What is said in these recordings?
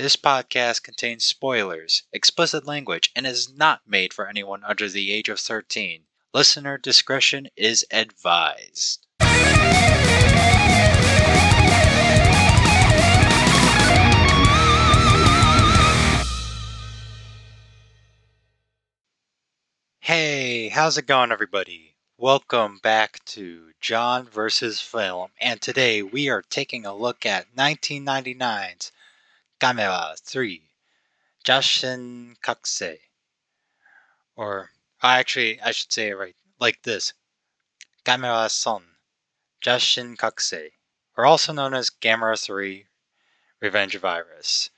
This podcast contains spoilers, explicit language, and is not made for anyone under the age of 13. Listener discretion is advised. Hey, how's it going, everybody? Welcome back to John vs. Film, and today we are taking a look at 1999's Gamera 3 Jashin Kakusei. Or, actually, I should say it right like this Gamera Son Jashin Kakusei, or also known as Gamera 3 Revenge of Iris,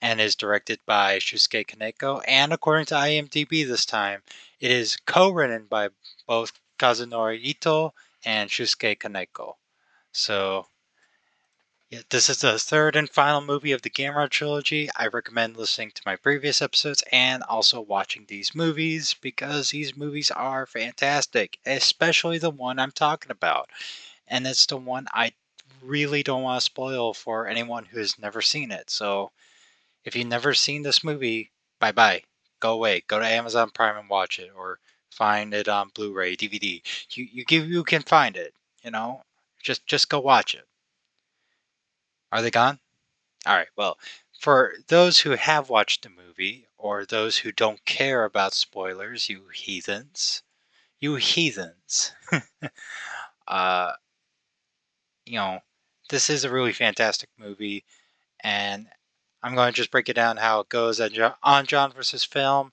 and is directed by Shusuke Kaneko. And according to IMDb this time, it is co written by both Kazunori Ito and Shusuke Kaneko. So, yeah, this is the third and final movie of the Gamera trilogy. I recommend listening to my previous episodes and also watching these movies because these movies are fantastic, especially the one I'm talking about. And it's the one I really don't want to spoil for anyone who has never seen it. So if you've never seen this movie, bye bye. Go away. Go to Amazon Prime and watch it or find it on Blu-ray, DVD. You you you can find it, you know? Just just go watch it. Are they gone? All right. Well, for those who have watched the movie or those who don't care about spoilers, you heathens, you heathens, uh, you know, this is a really fantastic movie, and I'm going to just break it down how it goes on John versus Film,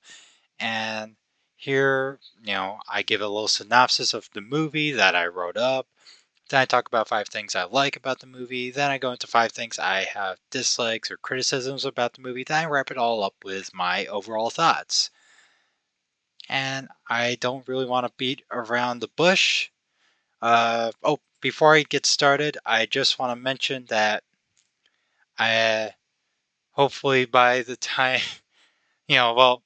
and here, you know, I give a little synopsis of the movie that I wrote up. Then I talk about five things I like about the movie. Then I go into five things I have dislikes or criticisms about the movie. Then I wrap it all up with my overall thoughts. And I don't really want to beat around the bush. Uh, oh, before I get started, I just want to mention that I hopefully by the time, you know, well,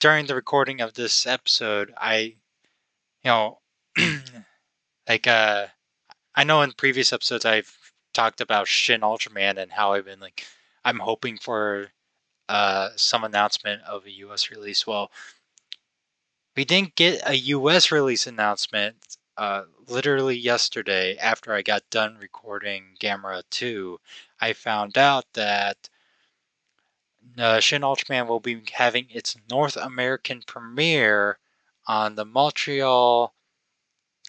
during the recording of this episode, I, you know, like uh I know in previous episodes I've talked about Shin Ultraman and how I've been like I'm hoping for uh some announcement of a US release. Well, we didn't get a US release announcement uh literally yesterday after I got done recording Gamera 2. I found out that uh, Shin Ultraman will be having its North American premiere on the Montreal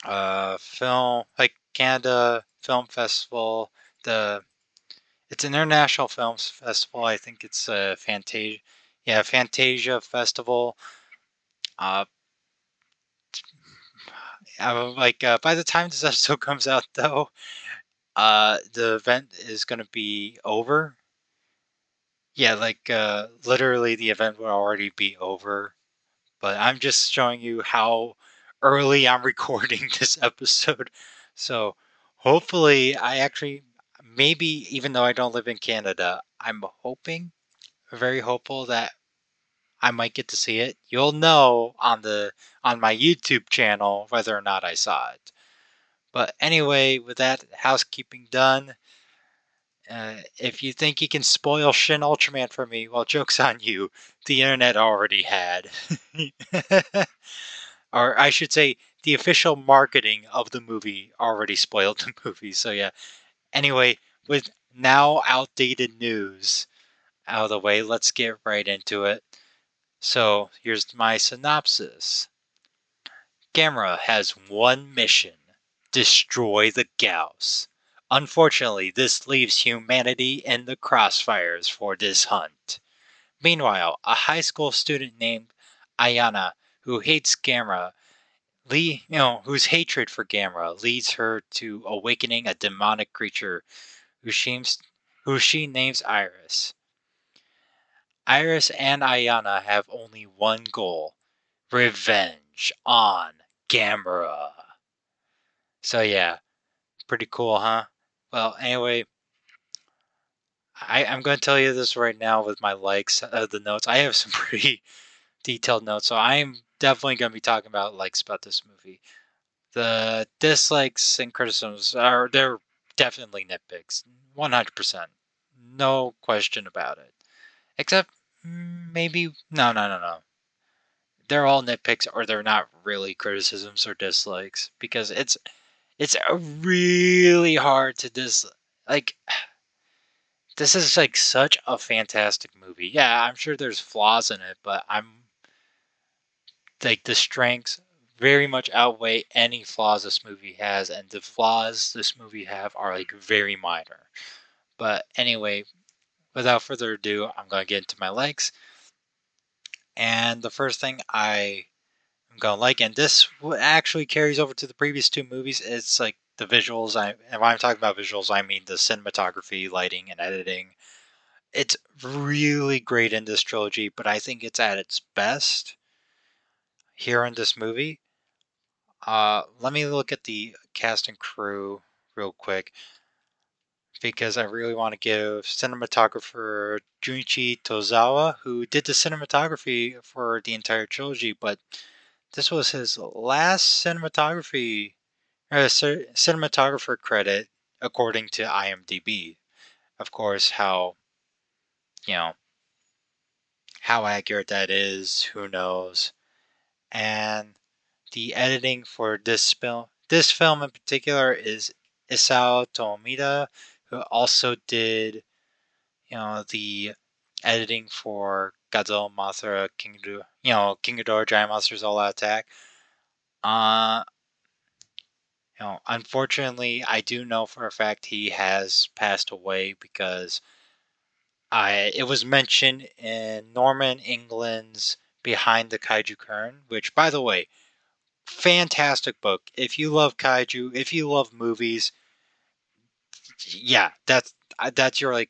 uh, film, like Canada Film Festival. The it's an international film festival. I think it's a Fantasia, yeah, Fantasia Festival. Uh, like uh, by the time this episode comes out, though, uh, the event is going to be over. Yeah, like uh, literally, the event will already be over. But I'm just showing you how early I'm recording this episode. So hopefully, I actually, maybe even though I don't live in Canada, I'm hoping, very hopeful that I might get to see it. You'll know on the on my YouTube channel whether or not I saw it. But anyway, with that housekeeping done, uh, if you think you can spoil Shin Ultraman for me, well, joke's on you. The internet already had. or I should say, the official marketing of the movie already spoiled the movie. So yeah. Anyway, with now outdated news out of the way, let's get right into it. So here's my synopsis. Gamera has one mission destroy the Gyaos. Unfortunately, this leaves humanity in the crossfires for this hunt. Meanwhile, a high school student named Ayana, who hates Gamera, Lee, you know, whose hatred for Gamera leads her to awakening a demonic creature who, seems, who she names Iris. Iris and Ayana have only one goal revenge on Gamera. So, yeah, pretty cool, huh? Well, anyway, I, I'm going to tell you this right now with my likes of the notes. I have some pretty detailed notes, so I'm definitely going to be talking about likes about this movie. The dislikes and criticisms are they're definitely nitpicks, 100%. no question about it. Except maybe no, no, no, no. They're all nitpicks, or they're not really criticisms or dislikes because it's it's really hard to dis like. This is like such a fantastic movie. Yeah, I'm sure there's flaws in it, but I'm like the strengths very much outweigh any flaws this movie has, and the flaws this movie have are like very minor. But anyway, without further ado, I'm gonna get into my likes. And the first thing I am gonna like, and this actually carries over to the previous two movies, it's like the visuals. I and when I'm talking about visuals, I mean the cinematography, lighting, and editing. It's really great in this trilogy, but I think it's at its best here in this movie. Uh, let me look at the cast and crew real quick because I really want to give cinematographer Junichi Tozawa, who did the cinematography for the entire trilogy, but this was his last cinematography uh, cinematographer credit according to IMDb. Of course, how you know how accurate that is, who knows. And the editing for this film, this film in particular, is Isao Tomita, who also did, you know, the editing for Godzilla, Mothra, King Ghidorah, you know, King Ghidorah, Giant Monsters All Out Attack. Uh, you know, unfortunately, I do know for a fact he has passed away because I it was mentioned in Norman England's Behind the Kaiju Curtain, which, by the way, fantastic book. If you love kaiju, if you love movies, yeah, that's that's your like,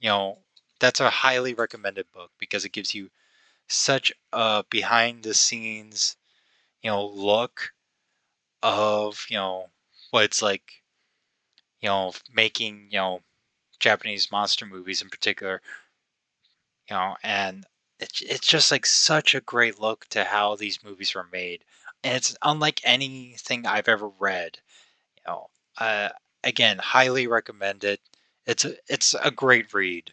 you know, that's a highly recommended book because it gives you such a behind the scenes, you know, look of you know what it's like, you know, making you know Japanese monster movies in particular, you know, and it's it's just like such a great look to how these movies were made, and it's unlike anything I've ever read. You know, uh, again, highly recommended. It's a, it's a great read.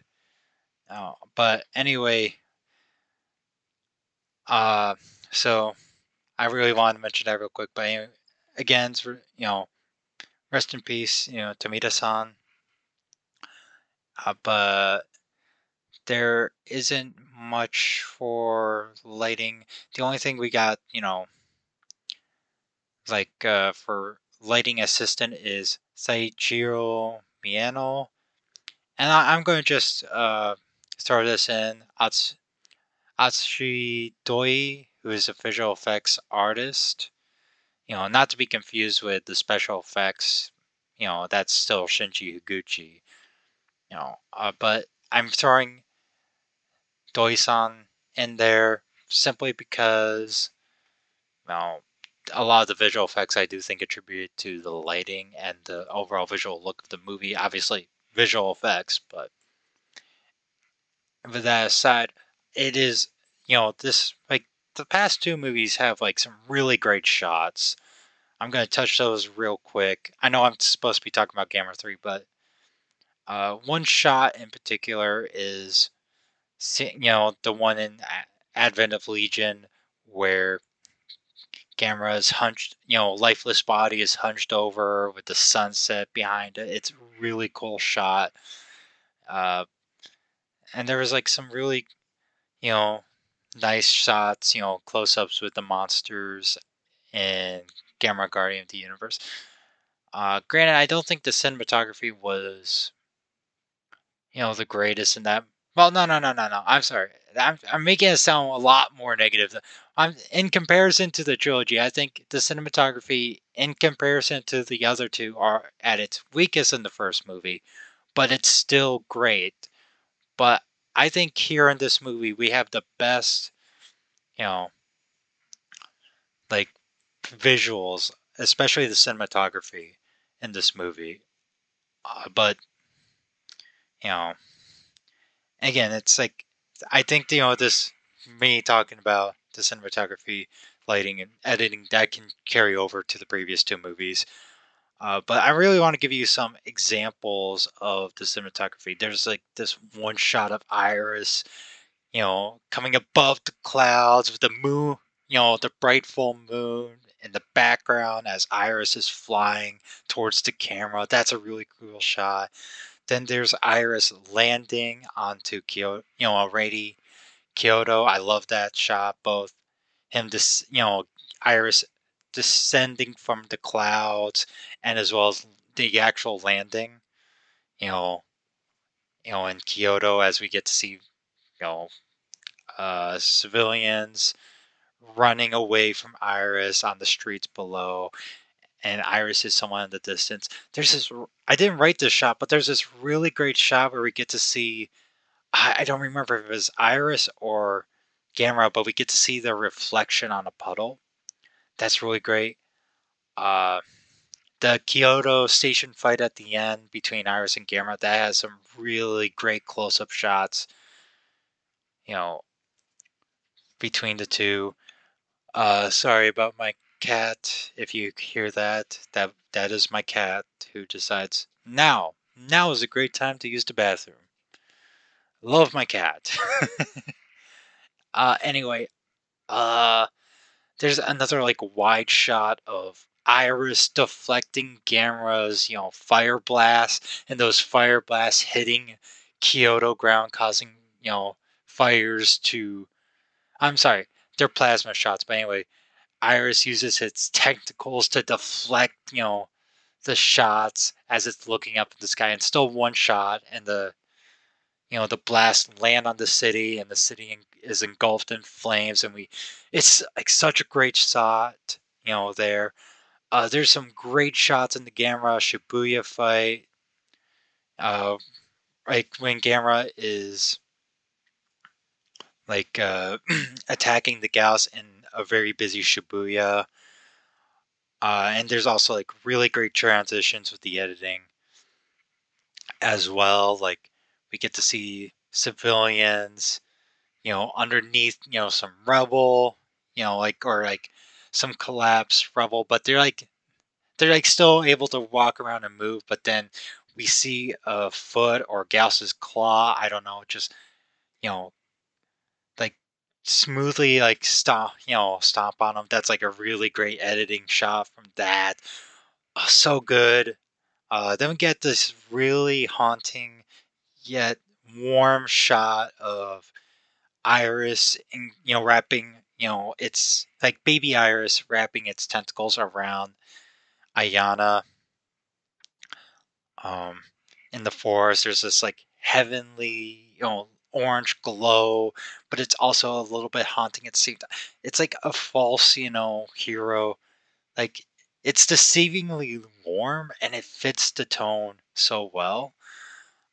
Uh, but anyway, uh, so I really wanted to mention that real quick. But anyway, again, you know, rest in peace, you know, Tomita-san. Uh, but there isn't much for lighting. The only thing we got, you know, like uh, for lighting assistant is Saichiro Miano. And I, am going to just uh, throw this in. Ats- Atsushi Doi, who is a visual effects artist. You know, not to be confused with the special effects. You know, that's still Shinji Higuchi. You know, uh, but I'm throwing Doi-san in there simply because, well, a lot of the visual effects I do think attributed to the lighting and the overall visual look of the movie. Obviously, visual effects, but with that aside, it is you know this like the past two movies have like some really great shots. I'm gonna touch those real quick. I know I'm supposed to be talking about Gamera Three, but uh, one shot in particular is you know the one in Advent of Legion where Gamera's hunched, you know, lifeless body is hunched over with the sunset behind it. It's really cool shot. Uh, and there was like some really, you know, nice shots, you know, close ups with the monsters in Gamera Guardian of the Universe. Uh, granted, I don't think the cinematography was, you know, the greatest in that well, no, no, no, no, no. I'm sorry. I'm, I'm making it sound a lot more negative. I'm in comparison to the trilogy. I think the cinematography, in comparison to the other two, are at its weakest in the first movie, but it's still great. But I think here in this movie we have the best, you know, like visuals, especially the cinematography in this movie. Uh, but you know again, it's like I think you know this me talking about the cinematography, lighting, and editing that can carry over to the previous two movies. Uh, but I really want to give you some examples of the cinematography. There's like this one shot of Iris, you know, coming above the clouds with the moon, you know, the bright full moon in the background as Iris is flying towards the camera. That's a really cool shot. Then there's Iris landing onto Kyoto, you know, already Kyoto. I love that shot. Both him, this, you know, Iris descending from the clouds and as well as the actual landing, you know, you know, in Kyoto as we get to see, you know, uh, civilians running away from Iris on the streets below, and Iris is somewhat in the distance. There's this. I didn't write this shot, but there's this really great shot where we get to see. I, don't remember if it was Iris or Gamera, but we get to see the reflection on a puddle. That's really great. Uh, the Kyoto station fight at the end between Iris and Gamera that has some really great close-up shots. You know, between the two. Uh, sorry about my cat. If you hear that, that that is my cat who decides now. Now is a great time to use the bathroom. Love my cat. uh, anyway, uh, there's another like wide shot of Iris deflecting Gamera's, you know, fire blast, and those fire blasts hitting Kyoto ground, causing you know fires to. I'm sorry, they're plasma shots, but anyway, Iris uses its tentacles to deflect, you know, the shots as it's looking up in the sky, and still one shot, and the you know the blast land on the city and the city is engulfed in flames and we it's like such a great shot you know there uh, there's some great shots in the Gamera Shibuya fight. Uh, like when Gamera is like uh, attacking the Gyaos in a very busy Shibuya. Uh, and there's also like really great transitions with the editing as well. Like we get to see civilians, you know, underneath, you know, some rubble, you know, like or like some collapsed rubble, but they're like they're like still able to walk around and move, but then we see a foot or Gyaos's claw, I don't know, just you know, smoothly like stomp, you know, stomp on them. That's like a really great editing shot from that. Oh, so good. Uh, then we get this really haunting yet warm shot of Iris, and, you know, wrapping, you know, it's like baby Iris wrapping its tentacles around Ayana. Um, in the forest, there's this like heavenly, you know, orange glow, but it's also a little bit haunting at the same time. It's like a false, you know, hero. Like it's deceivingly warm and it fits the tone so well.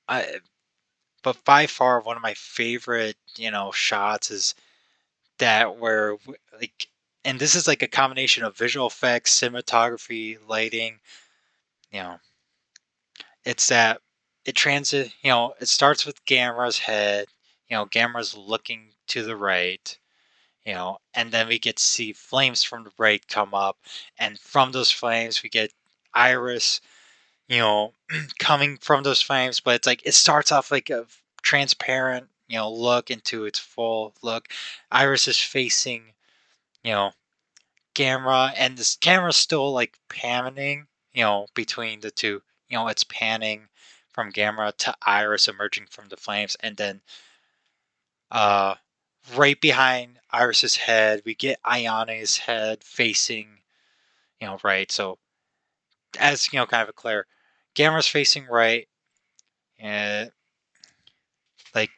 I, but by far one of my favorite, you know, shots is that where like and this is like a combination of visual effects, cinematography, lighting, you know. It's that it transit, you know, it starts with Gamera's head, you know, Gamera's looking to the right, you know, and then we get to see flames from the right come up, and from those flames we get Iris, you know, coming from those flames, but it's like it starts off like a transparent, you know, look into its full look. Iris is facing, you know, camera, and this camera's still like panning, you know, between the two. You know, it's panning from Gamera to Iris emerging from the flames, and then uh, right behind Iris's head, we get Ayana's head facing, you know, right. So, as you know, kind of a clear, Gamera's facing right, and like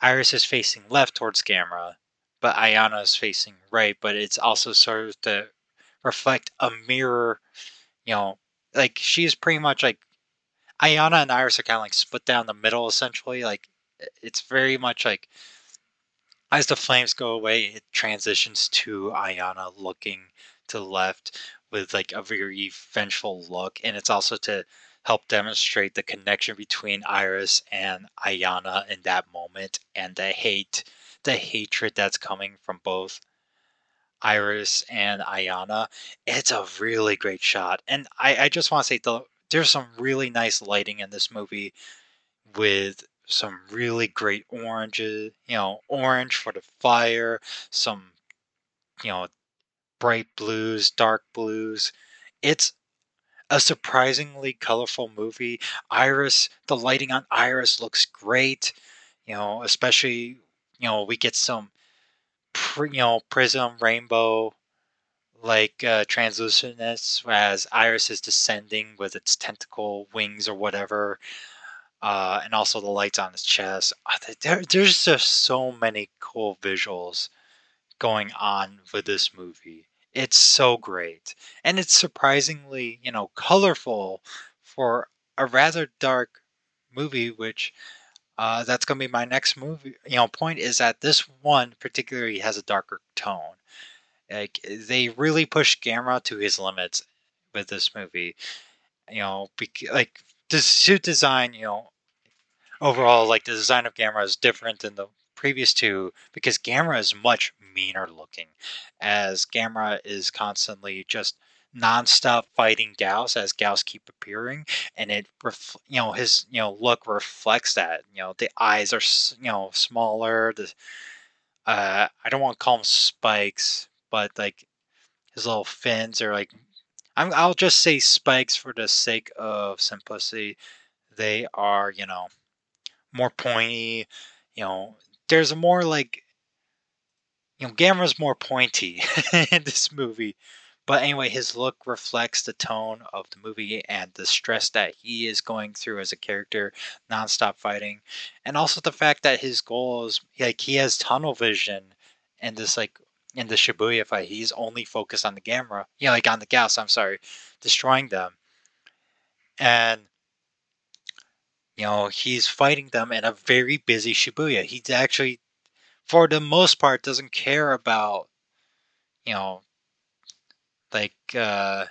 Iris is facing left towards Gamera, but Ayana is facing right. But it's also sort of to reflect a mirror, you know, like she's pretty much like Ayana and Iris are kind of like split down the middle essentially. Like it's very much like as the flames go away, it transitions to Ayana looking to the left with like a very vengeful look, and it's also to help demonstrate the connection between Iris and Ayana in that moment and the hate, the hatred that's coming from both Iris and Ayana. It's a really great shot. And I, I just want to say the, there's some really nice lighting in this movie with some really great oranges, you know, orange for the fire, some, you know, bright blues, dark blues. It's a surprisingly colorful movie. Iris, the lighting on Iris looks great, you know, especially, you know, we get some, you know, prism rainbow like uh, translucentness as Iris is descending with its tentacle wings or whatever uh, and also the lights on his chest. There, there's just so many cool visuals going on with this movie. It's so great, and it's surprisingly, you know, colorful for a rather dark movie. Which uh, that's going to be my next movie. You know, point is that this one particularly has a darker tone. Like they really push Gamera to his limits with this movie. You know, like the suit design, you know, overall, like the design of Gamera is different than the previous two because Gamera is much meaner looking, as Gamera is constantly just nonstop fighting Gyaos as Gyaos keep appearing, and it, ref- you know, his you know look reflects that. You know, the eyes are you know smaller. The uh, I don't want to call them spikes, but like his little fins are like. I'm, I'll just say spikes for the sake of simplicity. They are, you know, more pointy. You know, there's a more like you know, Gamera's more pointy in this movie. But anyway, his look reflects the tone of the movie and the stress that he is going through as a character, nonstop fighting, and also the fact that his goal is like he has tunnel vision, and this like in the Shibuya fight, he's only focused on the Gamera, you know, like on the Gyaos. I'm sorry, destroying them, and you know, he's fighting them in a very busy Shibuya. He's actually, for the most part, doesn't care about, you know, like uh,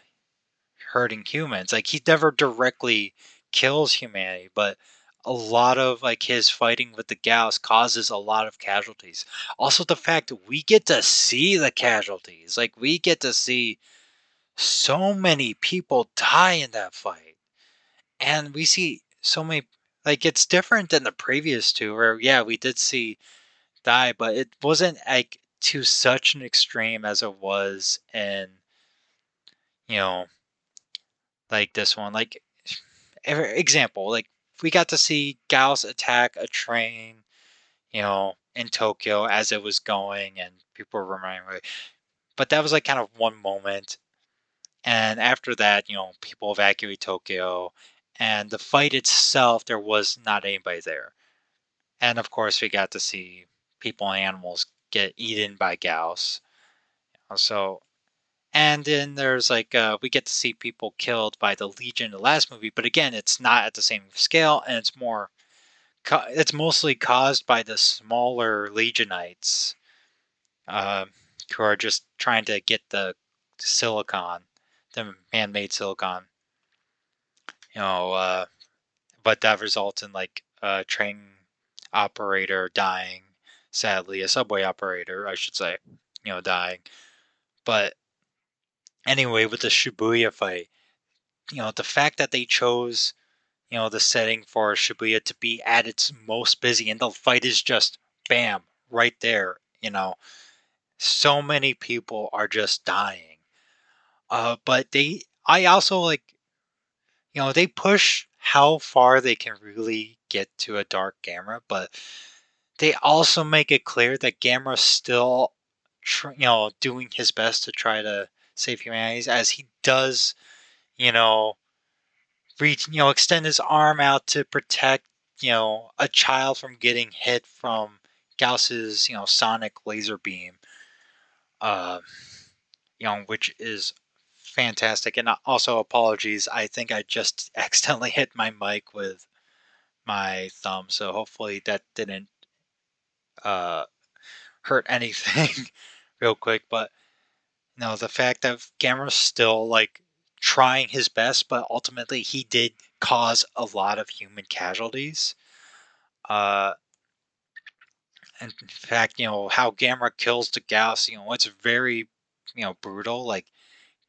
hurting humans. Like he never directly kills humanity, but a lot of like his fighting with the Gyaos causes a lot of casualties. Also, the fact that we get to see the casualties, like we get to see so many people die in that fight, and we see so many like it's different than the previous two, where yeah, we did see die, but it wasn't like to such an extreme as it was in you know like this one. Like example, like we got to see Gyaos attack a train, you know, in Tokyo as it was going, and people were remembering. But that was like kind of one moment, and after that, you know, people evacuate Tokyo, and the fight itself, there was not anybody there. And of course, we got to see people and animals get eaten by Gyaos. So, and then there's like uh, we get to see people killed by the Legion in the last movie, but again, it's not at the same scale, and it's more. It's mostly caused by the smaller Legionites, uh, who are just trying to get the silicon, the man-made silicon you know, uh, but that results in like a train operator dying. Sadly, a subway operator, I should say, you know, dying. But anyway, with the Shibuya fight, you know, the fact that they chose, you know, the setting for Shibuya to be at its most busy and the fight is just bam, right there, you know. So many people are just dying. Uh, but they, I also like you know, they push how far they can really get to a dark Gamera, but they also make it clear that Gamera's still, tr- you know, doing his best to try to save humanity as he does, you know, reach, you know, extend his arm out to protect, you know, a child from getting hit from Gyaos's, you know, sonic laser beam. Uh, you know, which is fantastic. And also, apologies. I think I just accidentally hit my mic with my thumb, so hopefully that didn't uh, hurt anything real quick. But no, the fact that Gamera's still like trying his best, but ultimately he did cause a lot of human casualties. Uh, in fact, you know how Gamera kills the Gyaos. You know it's very you know brutal. Like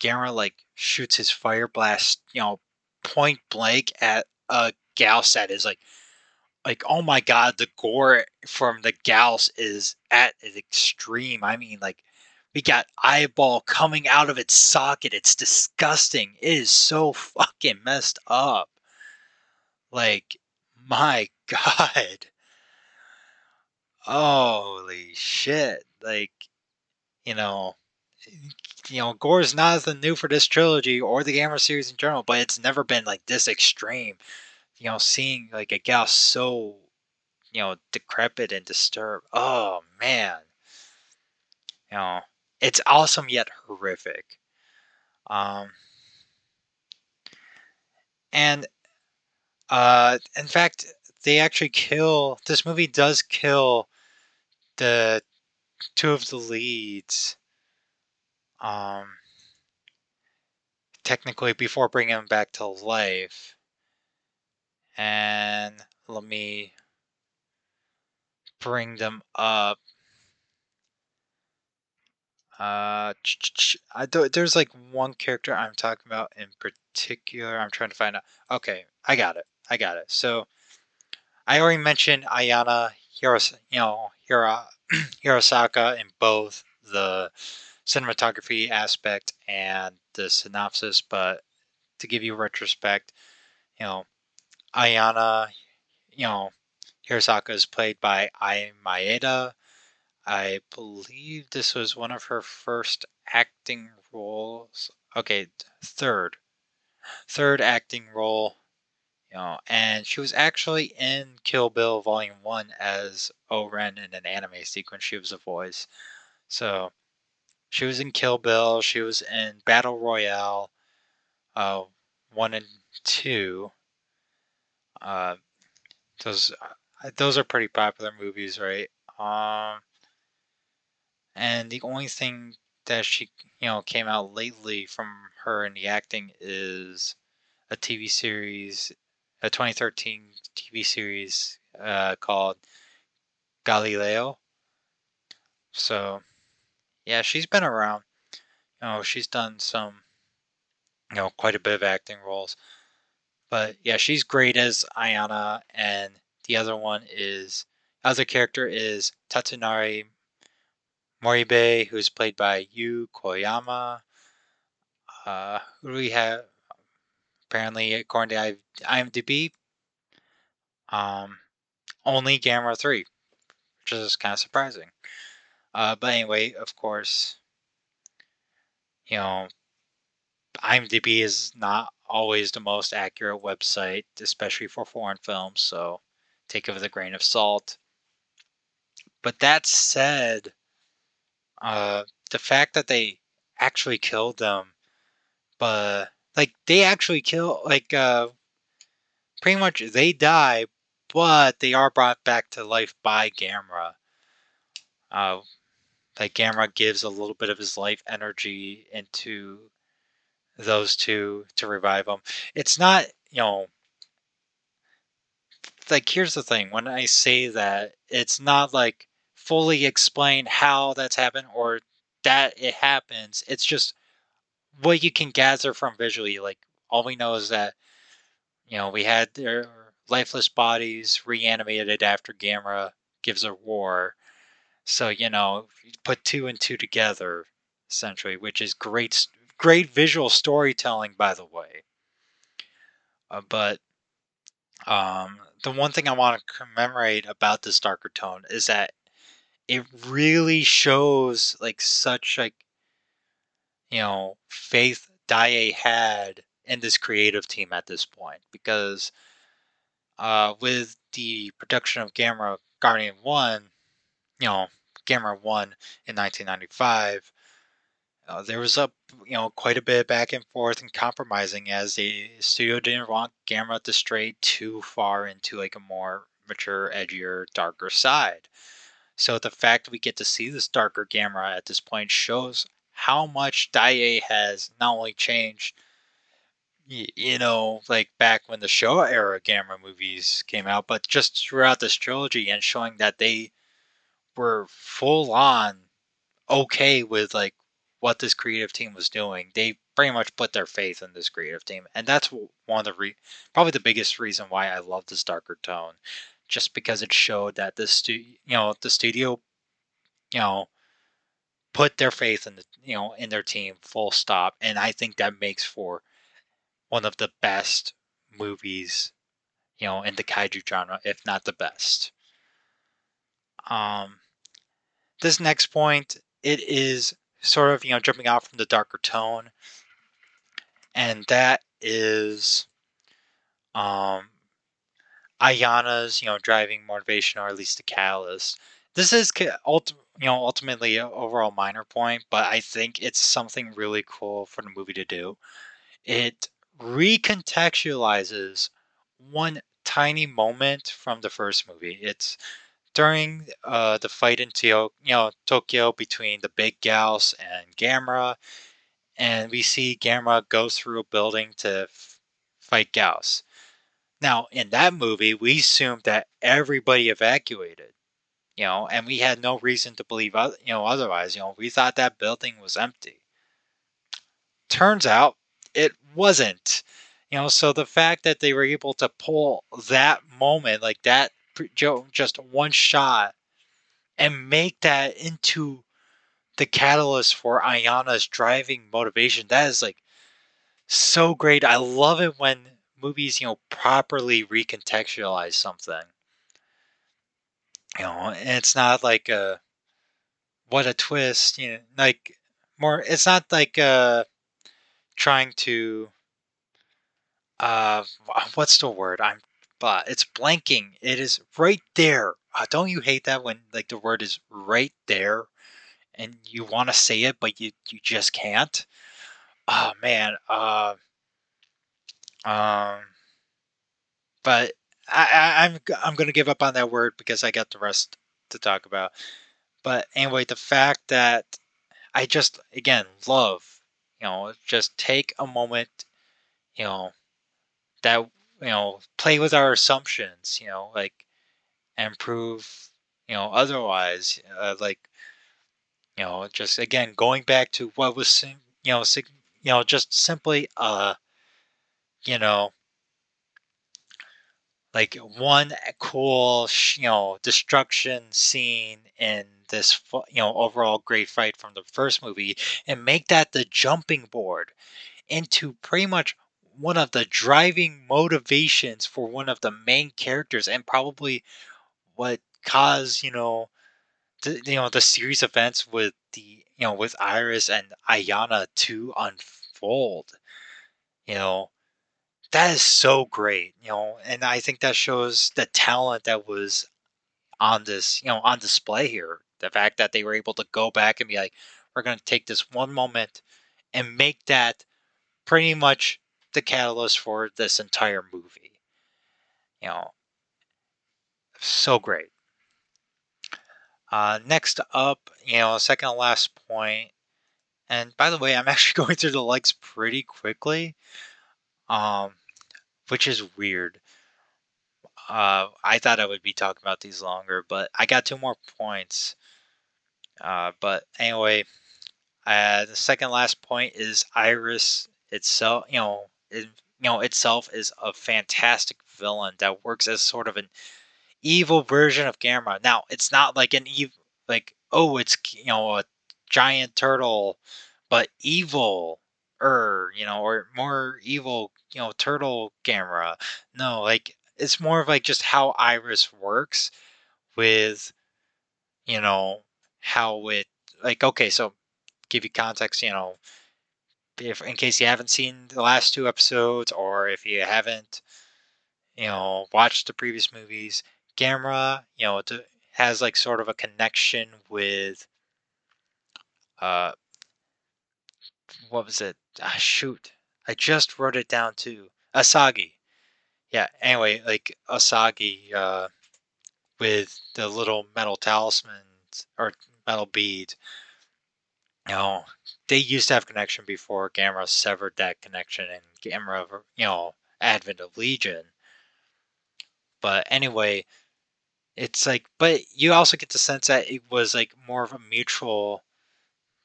Gamera like shoots his fire blast, you know, point blank at a Gyaos that is like like oh my god, the gore from the Gyaos is at an extreme. I mean like we got eyeball coming out of its socket. It's disgusting. It is so fucking messed up. Like my god. Holy shit. Like you know, you know, gore is not nothing new for this trilogy or the Gamera series in general, but it's never been like this extreme. You know, seeing like a gal so, you know, decrepit and disturbed. Oh man. You know, it's awesome yet horrific. Um, and uh, in fact, they actually kill. This movie does kill the two of the leads um, technically before bringing him back to life. And let me bring them up. Uh, I do, there's like one character I'm talking about in particular. I'm trying to find out. Okay, I got it. I got it. So, I already mentioned Ayana Hiros, you know, Hira, Hirosaka in both the cinematography aspect and the synopsis, but to give you retrospect, you know, Ayana, you know, Hirosaka is played by Ai Maeda. I believe this was one of her first acting roles. Okay, third. Third acting role. You know, and she was actually in Kill Bill Volume 1 as O-Ren in an anime sequence. She was a voice. So, she was in Kill Bill. She was in Battle Royale, uh, one and two. Uh, those uh, those are pretty popular movies, right? Um, and the only thing that she you know came out lately from her in the acting is a TV series, a 2013 TV series uh, called Galileo. So yeah, she's been around. You know, she's done some, you know, quite a bit of acting roles. But yeah, she's great as Ayana, and the other one is other character is Tatsunari Moribe, who's played by Yu Koyama. Uh, who we have? Apparently, according to IMDb, um, only Gamera 3, which is kind of surprising. Uh, but anyway, of course, you know, IMDb is not always the most accurate website, especially for foreign films, so take it with a grain of salt. But that said, uh, the fact that they actually killed them, but like they actually kill, like uh, pretty much they die, but they are brought back to life by Gamera. Uh, like Gamera gives a little bit of his life energy into those two to revive them. It's not, you know, like here's the thing when I say that, it's not like fully explain how that's happened or that it happens. It's just what you can gather from visually. Like all we know is that, you know, we had their lifeless bodies reanimated after Gamera gives a roar so you know, put two and two together, essentially, which is great, great visual storytelling, by the way. Uh, but um, the one thing I want to commemorate about this darker tone is that it really shows like such like you know faith Daiei had in this creative team at this point because uh, with the production of Gamera Guardian One, you know, Gamera 1 in 1995, uh, there was a you know quite a bit back and forth and compromising as the studio didn't want Gamera to stray too far into like a more mature, edgier, darker side. So the fact we get to see this darker Gamera at this point shows how much Daiei has not only changed you know, like back when the Showa era Gamera movies came out, but just throughout this trilogy and showing that they were full on okay with like what this creative team was doing. They pretty much put their faith in this creative team, and that's one of the re- probably the biggest reason why I love this darker tone, just because it showed that the stu- you know the studio, you know, put their faith in the you know in their team full stop, and I think that makes for one of the best movies, you know, in the kaiju genre, if not the best. Um, this next point, it is sort of you know jumping out from the darker tone, and that is um, Ayana's you know driving motivation, or at least the catalyst. This is you know ultimately an overall minor point, but I think it's something really cool for the movie to do. It recontextualizes one tiny moment from the first movie. It's during uh, the fight in Tio, you know, Tokyo between the big Gyaos and Gamera, and we see Gamera go through a building to f- fight Gyaos. Now, in that movie, we assumed that everybody evacuated, you know, and we had no reason to believe, you know, otherwise. You know, we thought that building was empty. Turns out it wasn't. You know, so the fact that they were able to pull that moment, like that, just one shot, and make that into the catalyst for Ayana's driving motivation, that is like so great. I love it when movies, you know, properly recontextualize something. You know, and it's not like a what a twist, you know, like more it's not like uh trying to uh what's the word i'm it's blanking. It is right there. Uh, don't you hate that when like the word is right there and you want to say it but you you just can't? Oh man uh um but I, I i'm i'm gonna give up on that word because i got the rest to talk about. But anyway the fact that i just again love you know just take a moment you know that you know play with our assumptions you know like and prove you know otherwise uh, like you know just again going back to what was you know you know just simply uh you know like one cool you know destruction scene in this you know overall great fight from the first movie and make that the jumping board into pretty much one of the driving motivations for one of the main characters and probably what caused you know the you know the series events with the you know with Iris and Ayana to unfold you know? That is so great you know? And I think that shows the talent that was on this you know on display here. The fact that they were able to go back and be like we're going to take this one moment and make that pretty much the catalyst for this entire movie. You know, so great. Uh, next up, you know, second to last point, and by the way, I'm actually going through the likes pretty quickly, um, which is weird. Uh, I thought I would be talking about these longer, but I got two more points. Uh, but anyway, uh, the second last point is Iris itself. You know, you know itself is a fantastic villain that works as sort of an evil version of Gamera. Now, it's not like an evil like oh, it's you know a giant turtle, but evil er, you know, or more evil, you know, turtle Gamera. No, like it's more of like just how Iris works with you know how it like okay, so give you context, you know, if in case you haven't seen the last two episodes or if you haven't you know watched the previous movies Gamera you know it has like sort of a connection with uh what was it? Ah, shoot. I just wrote it down too. Asagi. Yeah anyway like asagi uh with the little metal talismans or metal bead you know, they used to have connection before Gamera severed that connection and Gamera, you know, Advent of Legion. But anyway, it's like, but you also get the sense that it was like more of a mutual,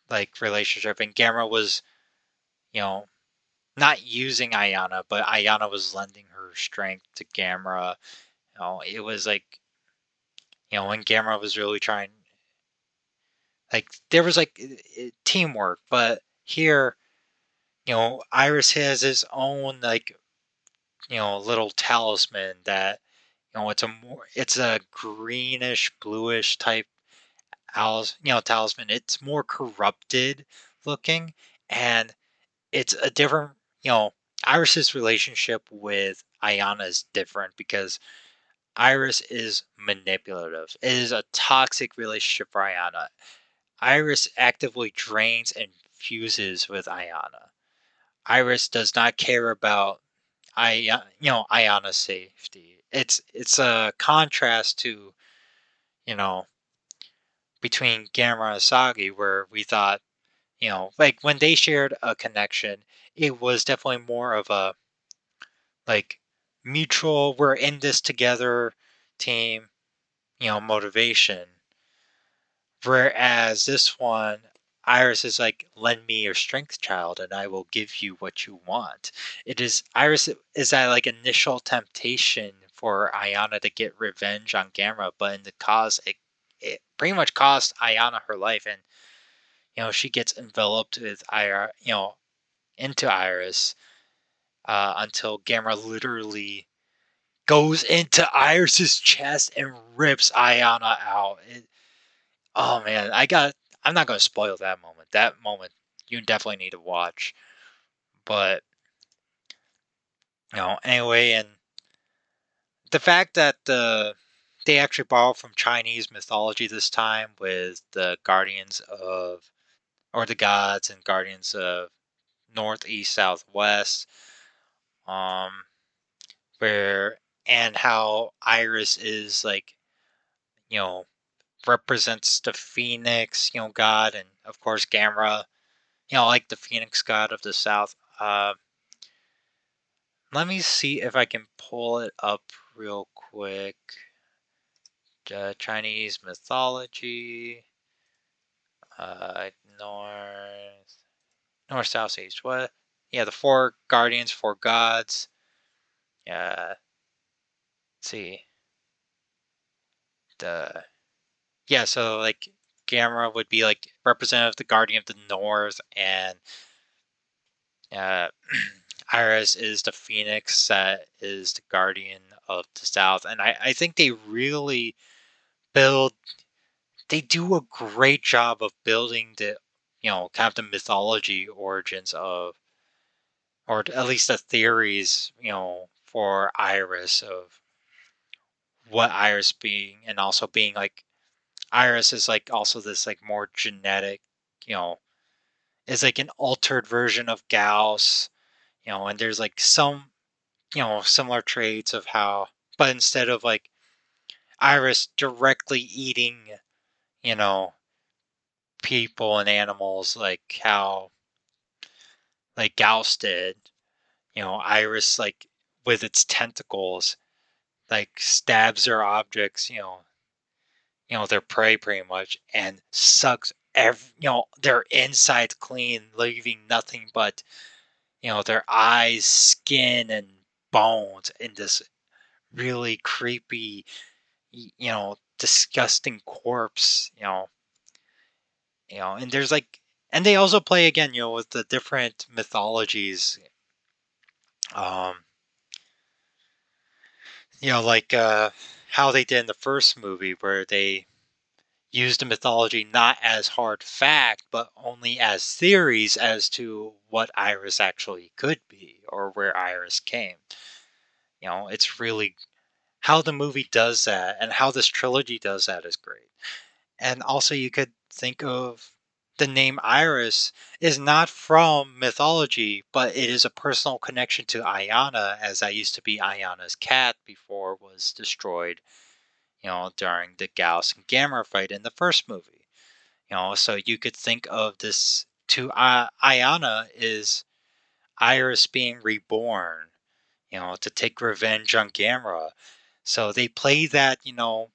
like relationship, and Gamera was, you know, not using Ayana, but Ayana was lending her strength to Gamera. You know, it was like, you know, when Gamera was really trying, like there was like teamwork, but here, you know, Iris has his own like, you know, little talisman that, you know, it's a more, it's a greenish bluish type, you know, talisman. It's more corrupted looking, and it's a different you know, Iris's relationship with Ayana is different because Iris is manipulative. It is a toxic relationship for Ayana. Iris actively drains and fuses with Ayana. Iris does not care about I uh, you know Ayana's safety. It's it's a contrast to you know between Gamera and Asagi where we thought you know like when they shared a connection it was definitely more of a like mutual we're in this together team you know motivation whereas this one iris is like lend me your strength child and i will give you what you want it is iris is that like initial temptation for ayana to get revenge on gamera but in the cause it, it pretty much cost ayana her life and you know she gets enveloped with Ira, you know into Iris uh, until Gamera literally goes into Iris's chest and rips Ayana out. It, oh man, I got. I'm not going to spoil that moment. That moment you definitely need to watch. But you know, anyway, and the fact that uh, they actually borrow from Chinese mythology this time with the guardians of, or the gods and guardians of north northeast, southwest, um, where and how Iris is like, you know, represents the Phoenix, you know, god, and of course Gamera, you know, like the Phoenix god of the South. Uh, let me see if I can pull it up real quick. Uh, Chinese mythology. Uh, north north, south, east. What? Yeah, the four guardians, four gods. Yeah. Let's see. The yeah, so like Gamera would be like representative of the guardian of the north, and uh, Iris is the phoenix that is the guardian of the south. And I, I think they really build they do a great job of building the you know, kind of the mythology origins of, or at least the theories, you know, for Iris of what Iris being, and also being like, Iris is like also this like more genetic, you know, is like an altered version of Gyaos, you know, and there's like some, you know, similar traits of how, but instead of like Iris directly eating, you know, people and animals like how like Gyaos did. You know, Iris like with its tentacles like stabs their objects, you know, you know, their prey pretty much and sucks every you know, their insides clean, leaving nothing but you know, their eyes, skin and bones in this really creepy you know, disgusting corpse, you know, you know and there's like and they also play again you know with the different mythologies um you know like uh how they did in the first movie where they used the mythology not as hard fact but only as theories as to what iris actually could be or where iris came. You know it's really how the movie does that and how this trilogy does that is great. And also you could think of the name Iris is not from mythology, but it is a personal connection to Ayana, as I used to be Ayana's cat before it was destroyed, you know, during the Gyaos and Gamera fight in the first movie. You know, so you could think of this to uh, Ayana is Iris being reborn, you know, to take revenge on Gamera. So they play that, you know,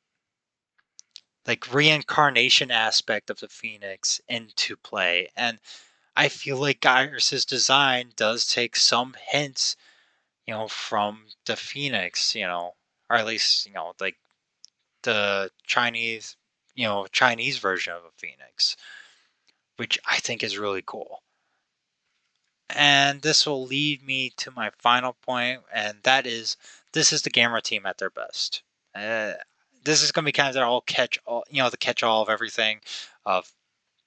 like reincarnation aspect of the Phoenix into play. And I feel like Iris's design does take some hints, you know, from the Phoenix, you know, or at least, you know, like the Chinese, you know, Chinese version of a Phoenix, which I think is really cool. And this will lead me to my final point, and that is this is the Gamera team at their best. Uh, this is going to be kind of their all catch all, you know, the catch all of everything of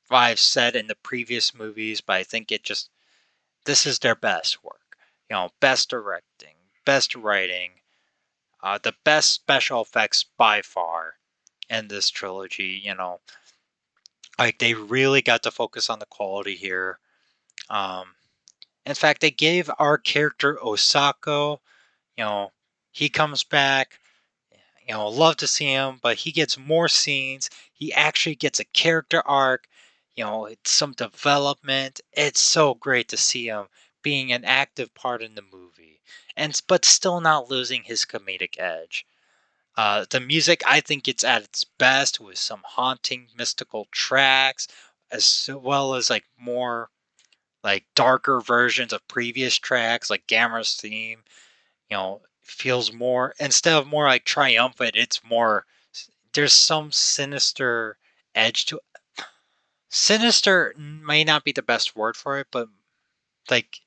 what I've said in the previous movies, but I think it just this is their best work. You know, best directing, best writing, uh, the best special effects by far in this trilogy. You know, like they really got to focus on the quality here. Um, in fact, they gave our character Osako, you know, he comes back you know, love to see him, but he gets more scenes. He actually gets a character arc, you know, some development. It's so great to see him being an active part in the movie, and but still not losing his comedic edge. Uh, the music, I think, it's at its best with some haunting, mystical tracks, as well as like more like darker versions of previous tracks, like Gamera's theme. You know, feels more instead of more like triumphant, it's more there's some sinister edge to it. Sinister may not be the best word for it, but like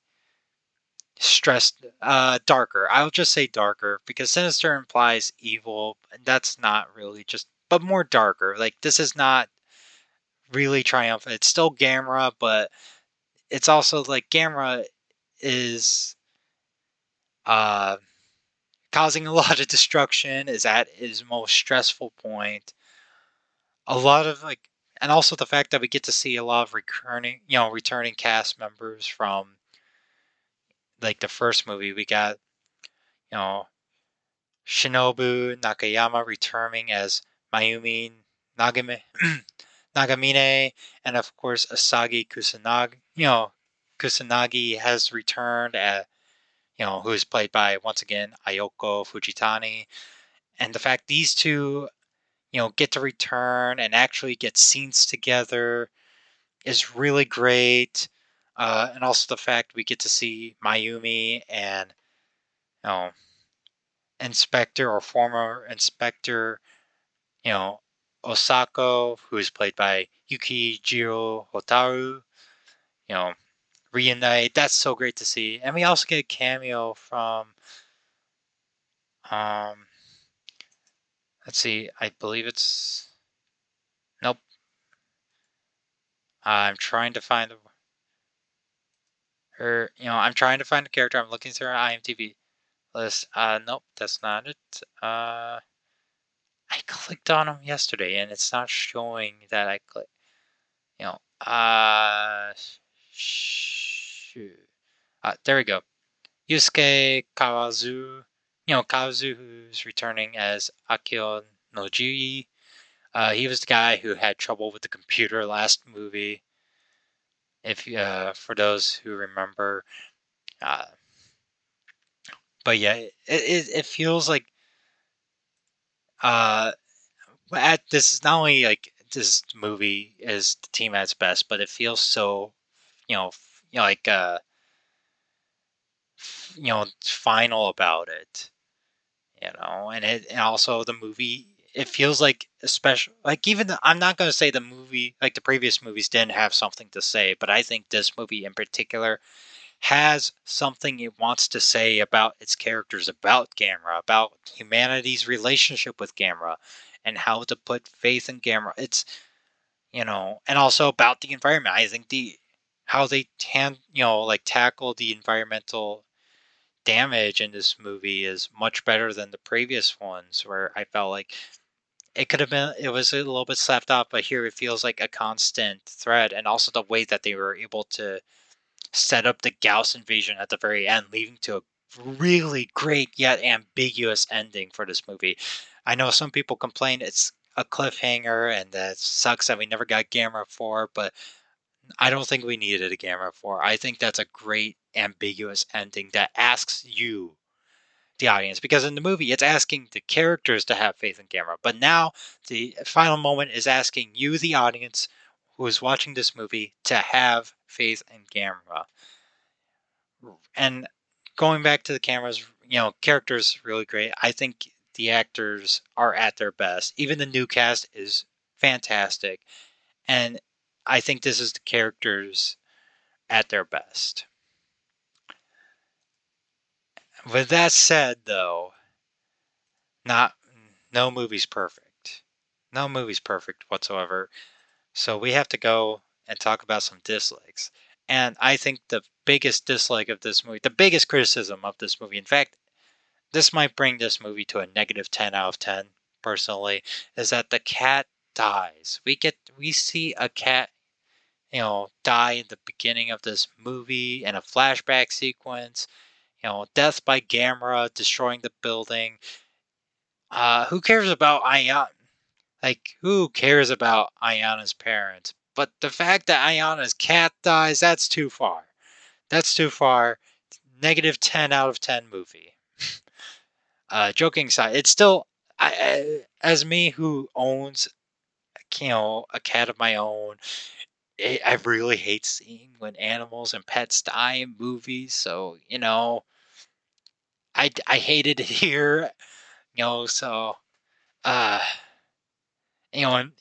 stressed uh darker. I'll just say darker because sinister implies evil and that's not really just but more darker. Like this is not really triumphant. It's still Gamera but it's also like Gamera is uh causing a lot of destruction, is at his most stressful point. A lot of like, and also the fact that we get to see a lot of recurring, you know, returning cast members from like the first movie. We got, you know, Shinobu Nakayama returning as Mayumi Nagame, Nagamine, and of course Asagi Kusanagi. You know, Kusanagi has returned at you know, who is played by once again Ayako Fujitani, and the fact these two, you know, get to return and actually get scenes together is really great. Uh, and also the fact we get to see Mayumi and you know Inspector or former Inspector, you know, Osako, who is played by Yukijiro Hotaru, you know, reunite. That's so great to see. And we also get a cameo from um let's see, I believe it's nope. I'm trying to find the her you know, I'm trying to find the character. I'm looking through her IMDb list. Uh nope, that's not it. Uh I clicked on him yesterday and it's not showing that I click you know, uh shoot. Uh, there we go. Yusuke Kawazu, you know, Kawazu, who's returning as Akio Noji. Uh, he was the guy who had trouble with the computer last movie. If uh, for those who remember, uh, but yeah, it, it, it feels like uh, at this is not only like this movie is the team at its best, but it feels so you know, you know like uh, you know, final about it. You know, and it and also the movie it feels like especially like even the, I'm not going to say the movie like the previous movies didn't have something to say, but I think this movie in particular has something it wants to say about its characters, about Gamera, about humanity's relationship with Gamera, and how to put faith in Gamera. It's you know, and also about the environment. I think the how they tan you know like tackle the environmental damage in this movie is much better than the previous ones where I felt like it could have been it was a little bit slapped off, but here it feels like a constant thread and also the way that they were able to set up the Gyaos invasion at the very end, leading to a really great yet ambiguous ending for this movie. I know some people complain it's a cliffhanger and that sucks that we never got Gamera 4, but I don't think we needed a Gamera 4. I think that's a great ambiguous ending that asks you the audience because in the movie it's asking the characters to have faith in Gamera, but now the final moment is asking you, the audience, who is watching this movie, to have faith in Gamera. And going back to the Gamera's, you know, characters really great. I think the actors are at their best. Even the new cast is fantastic. And I think this is the characters at their best. With that said, though, not no movie's perfect. No movie's perfect whatsoever. So we have to go and talk about some dislikes. And I think the biggest dislike of this movie, the biggest criticism of this movie, in fact, this might bring this movie to a negative 10 out of 10 personally, is that the cat dies. We get we see a cat you know, die in the beginning of this movie in a flashback sequence. You know, death by Gamera destroying the building. Uh, who cares about Ayana? Like, who cares about Ayana's parents? But the fact that Ayana's cat dies, that's too far. That's too far. Negative 10 out of 10 movie. uh, joking aside, it's still, I, I, as me who owns, you know, a cat of my own, I really hate seeing when animals and pets die in movies. So, you know, I, I hated it here, you know, so, uh, you know, and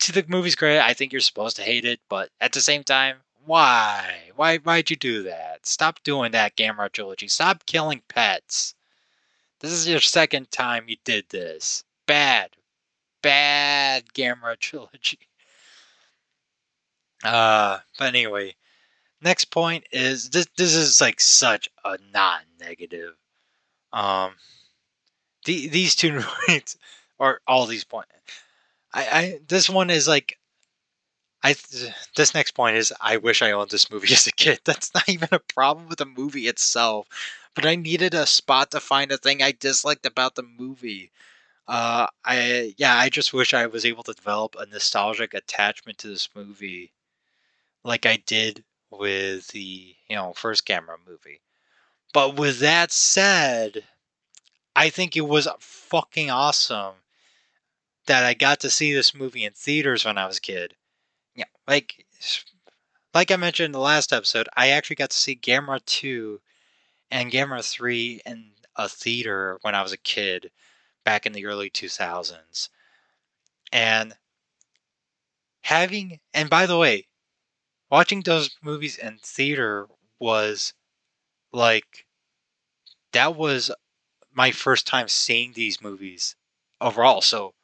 to the movie's great. I think you're supposed to hate it, but at the same time, why? Why why'd you do that? Stop doing that, Gamera trilogy. Stop killing pets. This is your second time you did this. Bad. Bad Gamera trilogy. Uh but anyway, next point is this this is like such a non-negative. Um the, these two points or all these points I, I this one is like I this next point is I wish I owned this movie as a kid. That's not even a problem with the movie itself, but I needed a spot to find a thing I disliked about the movie. Uh, I yeah, I just wish I was able to develop a nostalgic attachment to this movie, like I did with the you know first Gamera movie. But with that said, I think it was fucking awesome that I got to see this movie in theaters when I was a kid. Yeah, like like I mentioned in the last episode, I actually got to see Gamera 2 and Gamera 3 in a theater when I was a kid back in the early 2000s. And having and by the way, watching those movies in theater was like that was my first time seeing these movies overall. So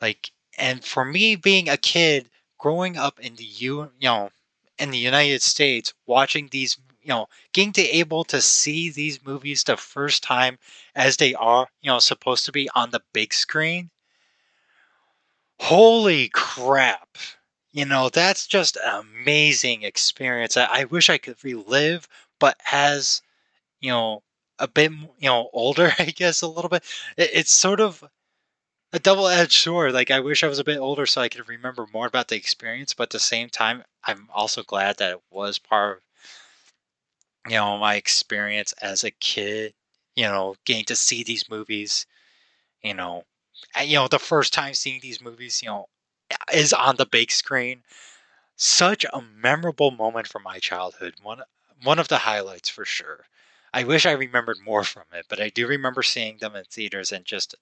like, and for me being a kid growing up in the U, you know, in the United States, watching these, you know, getting to able to see these movies the first time as they are, you know, supposed to be on the big screen. Holy crap. You know, that's just an amazing experience. I, I wish I could relive, but as, you know, a bit, you know, older, I guess, a little bit, it, it's sort of a double-edged sword. Like I wish I was a bit older so I could remember more about the experience, but at the same time, I'm also glad that it was part of you know my experience as a kid. You know, getting to see these movies. You know, you know the first time seeing these movies. You know, is on the big screen. Such a memorable moment from my childhood. One one of the highlights for sure. I wish I remembered more from it, but I do remember seeing them in theaters and just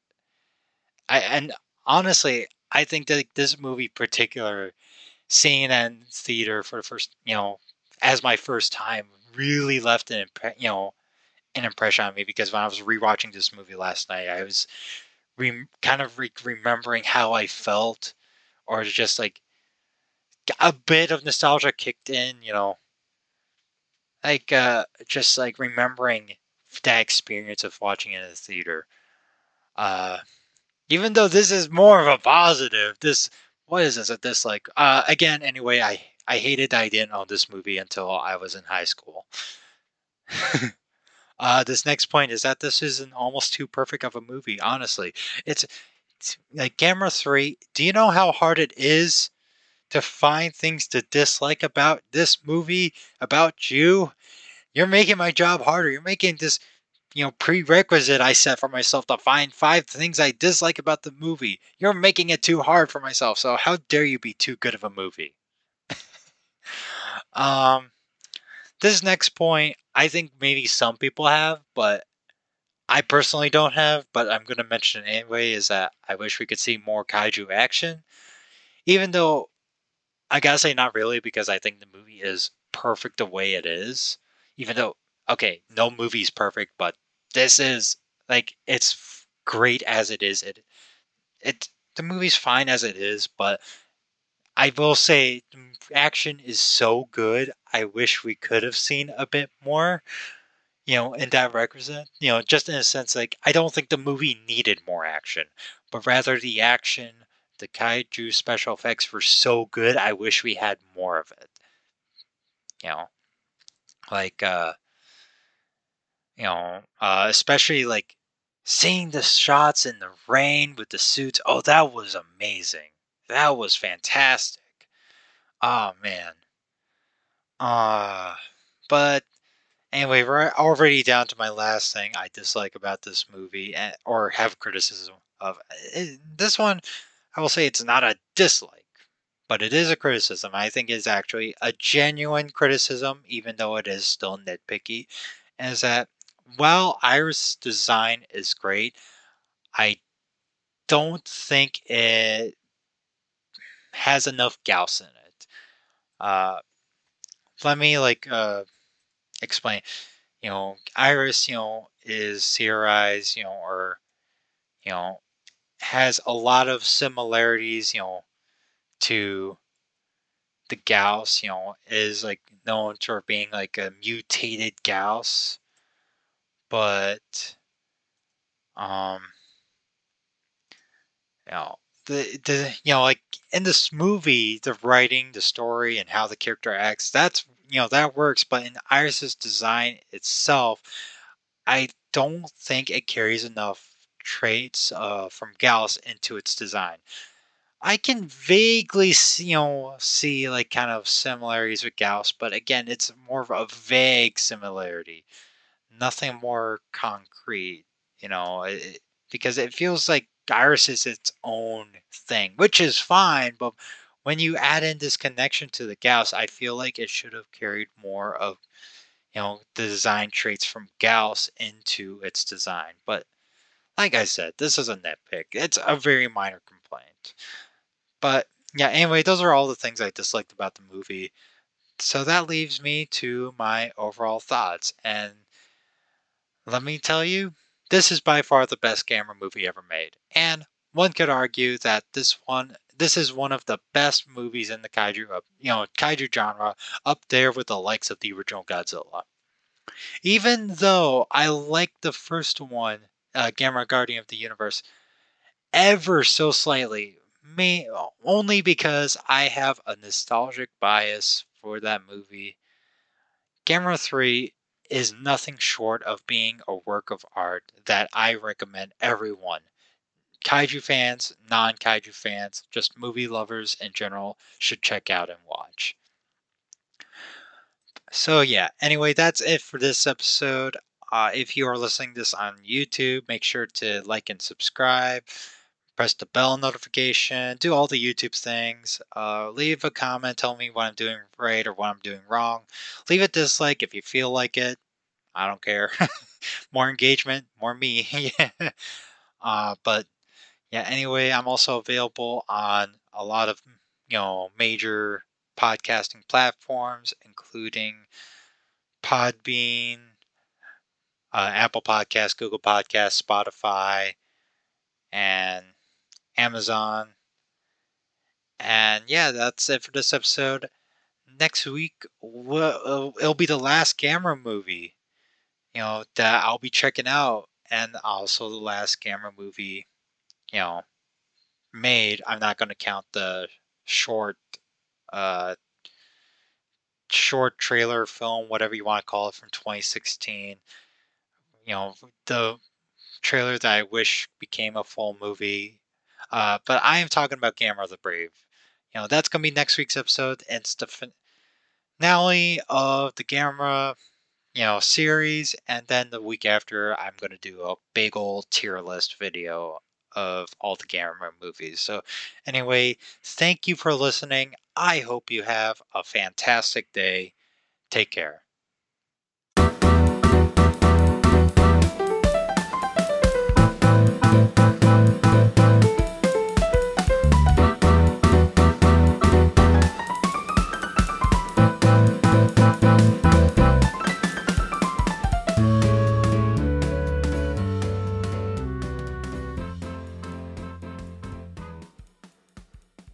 I and honestly, I think that this movie particular seeing in theater for the first, you know, as my first time really left an impre- you know an impression on me because when I was rewatching this movie last night, I was re- kind of re- remembering how I felt, or just like a bit of nostalgia kicked in, you know, like uh, just like remembering that experience of watching it in the theater. Uh, even though this is more of a positive, this what is this a dislike? Uh, again, anyway, I I hated I didn't own this movie until I was in high school. uh, this next point is that this is an almost too perfect of a movie. Honestly, it's like Gamera Three. Do you know how hard it is to find things to dislike about this movie about you? You're making my job harder. You're making this you know prerequisite I set for myself to find five things I dislike about the movie. You're making it too hard for myself. So how dare you be too good of a movie? um, this next point, I think maybe some people have, but I personally don't have. But I'm going to mention it anyway. Is that I wish we could see more kaiju action, even though I gotta say not really because I think the movie is perfect the way it is. Even though okay, no movie's perfect, but this is like it's great as it is. It it the movie's fine as it is, but I will say mm, action is so good. I wish we could have seen a bit more, you know, in that requisite. You know, just in a sense, like I don't think the movie needed more action, but rather the action, the kaiju special effects were so good. I wish we had more of it. You know, like uh, you know, uh, especially like seeing the shots in the rain with the suits. Oh, that was amazing. That was fantastic. Oh man. Uh but anyway, we're already down to my last thing I dislike about this movie eh, or have criticism of. Eh, this one, I will say it's not a dislike, but it is a criticism. I think it's actually a genuine criticism, even though it is still nitpicky. Is that while Iris' design is great, I don't think it has enough Gyaos in it. Uh, let me like uh, explain. You know, Iris, you know, is serized, you know, or you know, has a lot of similarities, you know, to the Gyaos, you know, is like known for being like a mutated Gyaos, But um you know, the the you know like in this movie the writing the story and how the character acts that's you know that works but in iris's design itself i don't think it carries enough traits uh, from gyaos into its design i can vaguely see, you know see like kind of similarities with Gyaos, but again it's more of a vague similarity nothing more concrete you know it, because it feels like Iris is its own thing, which is fine. But when you add in this connection to the Gyaos, I feel like it should have carried more of you know the design traits from Gyaos into its design. But like I said, this is a nitpick. It's a very minor complaint. But yeah, anyway, those are all the things I disliked about the movie. So that leaves me to my overall thoughts. And let me tell you, this is by far the best Gamera movie ever made, and one could argue that this one this is one of the best movies in the kaiju you know kaiju genre up there with the likes of the original Godzilla. Even though I like the first one, uh, Gamera Guardian of the Universe, ever so slightly, may only because I have a nostalgic bias for that movie. Gamera 3 is nothing short of being a work of art that I recommend everyone. Kaiju fans, non kaiju fans, just movie lovers in general should check out and watch. So, yeah, anyway, that's it for this episode. Uh, if you are listening this on YouTube, make sure to like and subscribe press the bell notification, do all the YouTube things. Uh, leave a comment, tell me what I'm doing right or what I'm doing wrong. Leave a dislike if you feel like it. I don't care. more engagement, more me. yeah. Uh, but yeah, anyway, I'm also available on a lot of you know major podcasting platforms, including Podbean, uh, Apple Podcasts, Google Podcasts, Spotify, and Amazon. And yeah, that's it for this episode. Next week, uh, it'll be the last Gamera movie, you know, that I'll be checking out, and also the last Gamera movie, you know, made. I'm not going to count the short, uh, short trailer film, whatever you want to call it, from 2016. You know, the trailer that I wish became a full movie uh, but I am talking about Gamera the Brave. You know, that's going to be next week's episode. And it's the finale of the Gamera, you know, series, and then the week after, I'm going to do a big old tier list video of all the Gamera movies. So, anyway, thank you for listening. I hope you have a fantastic day. Take care.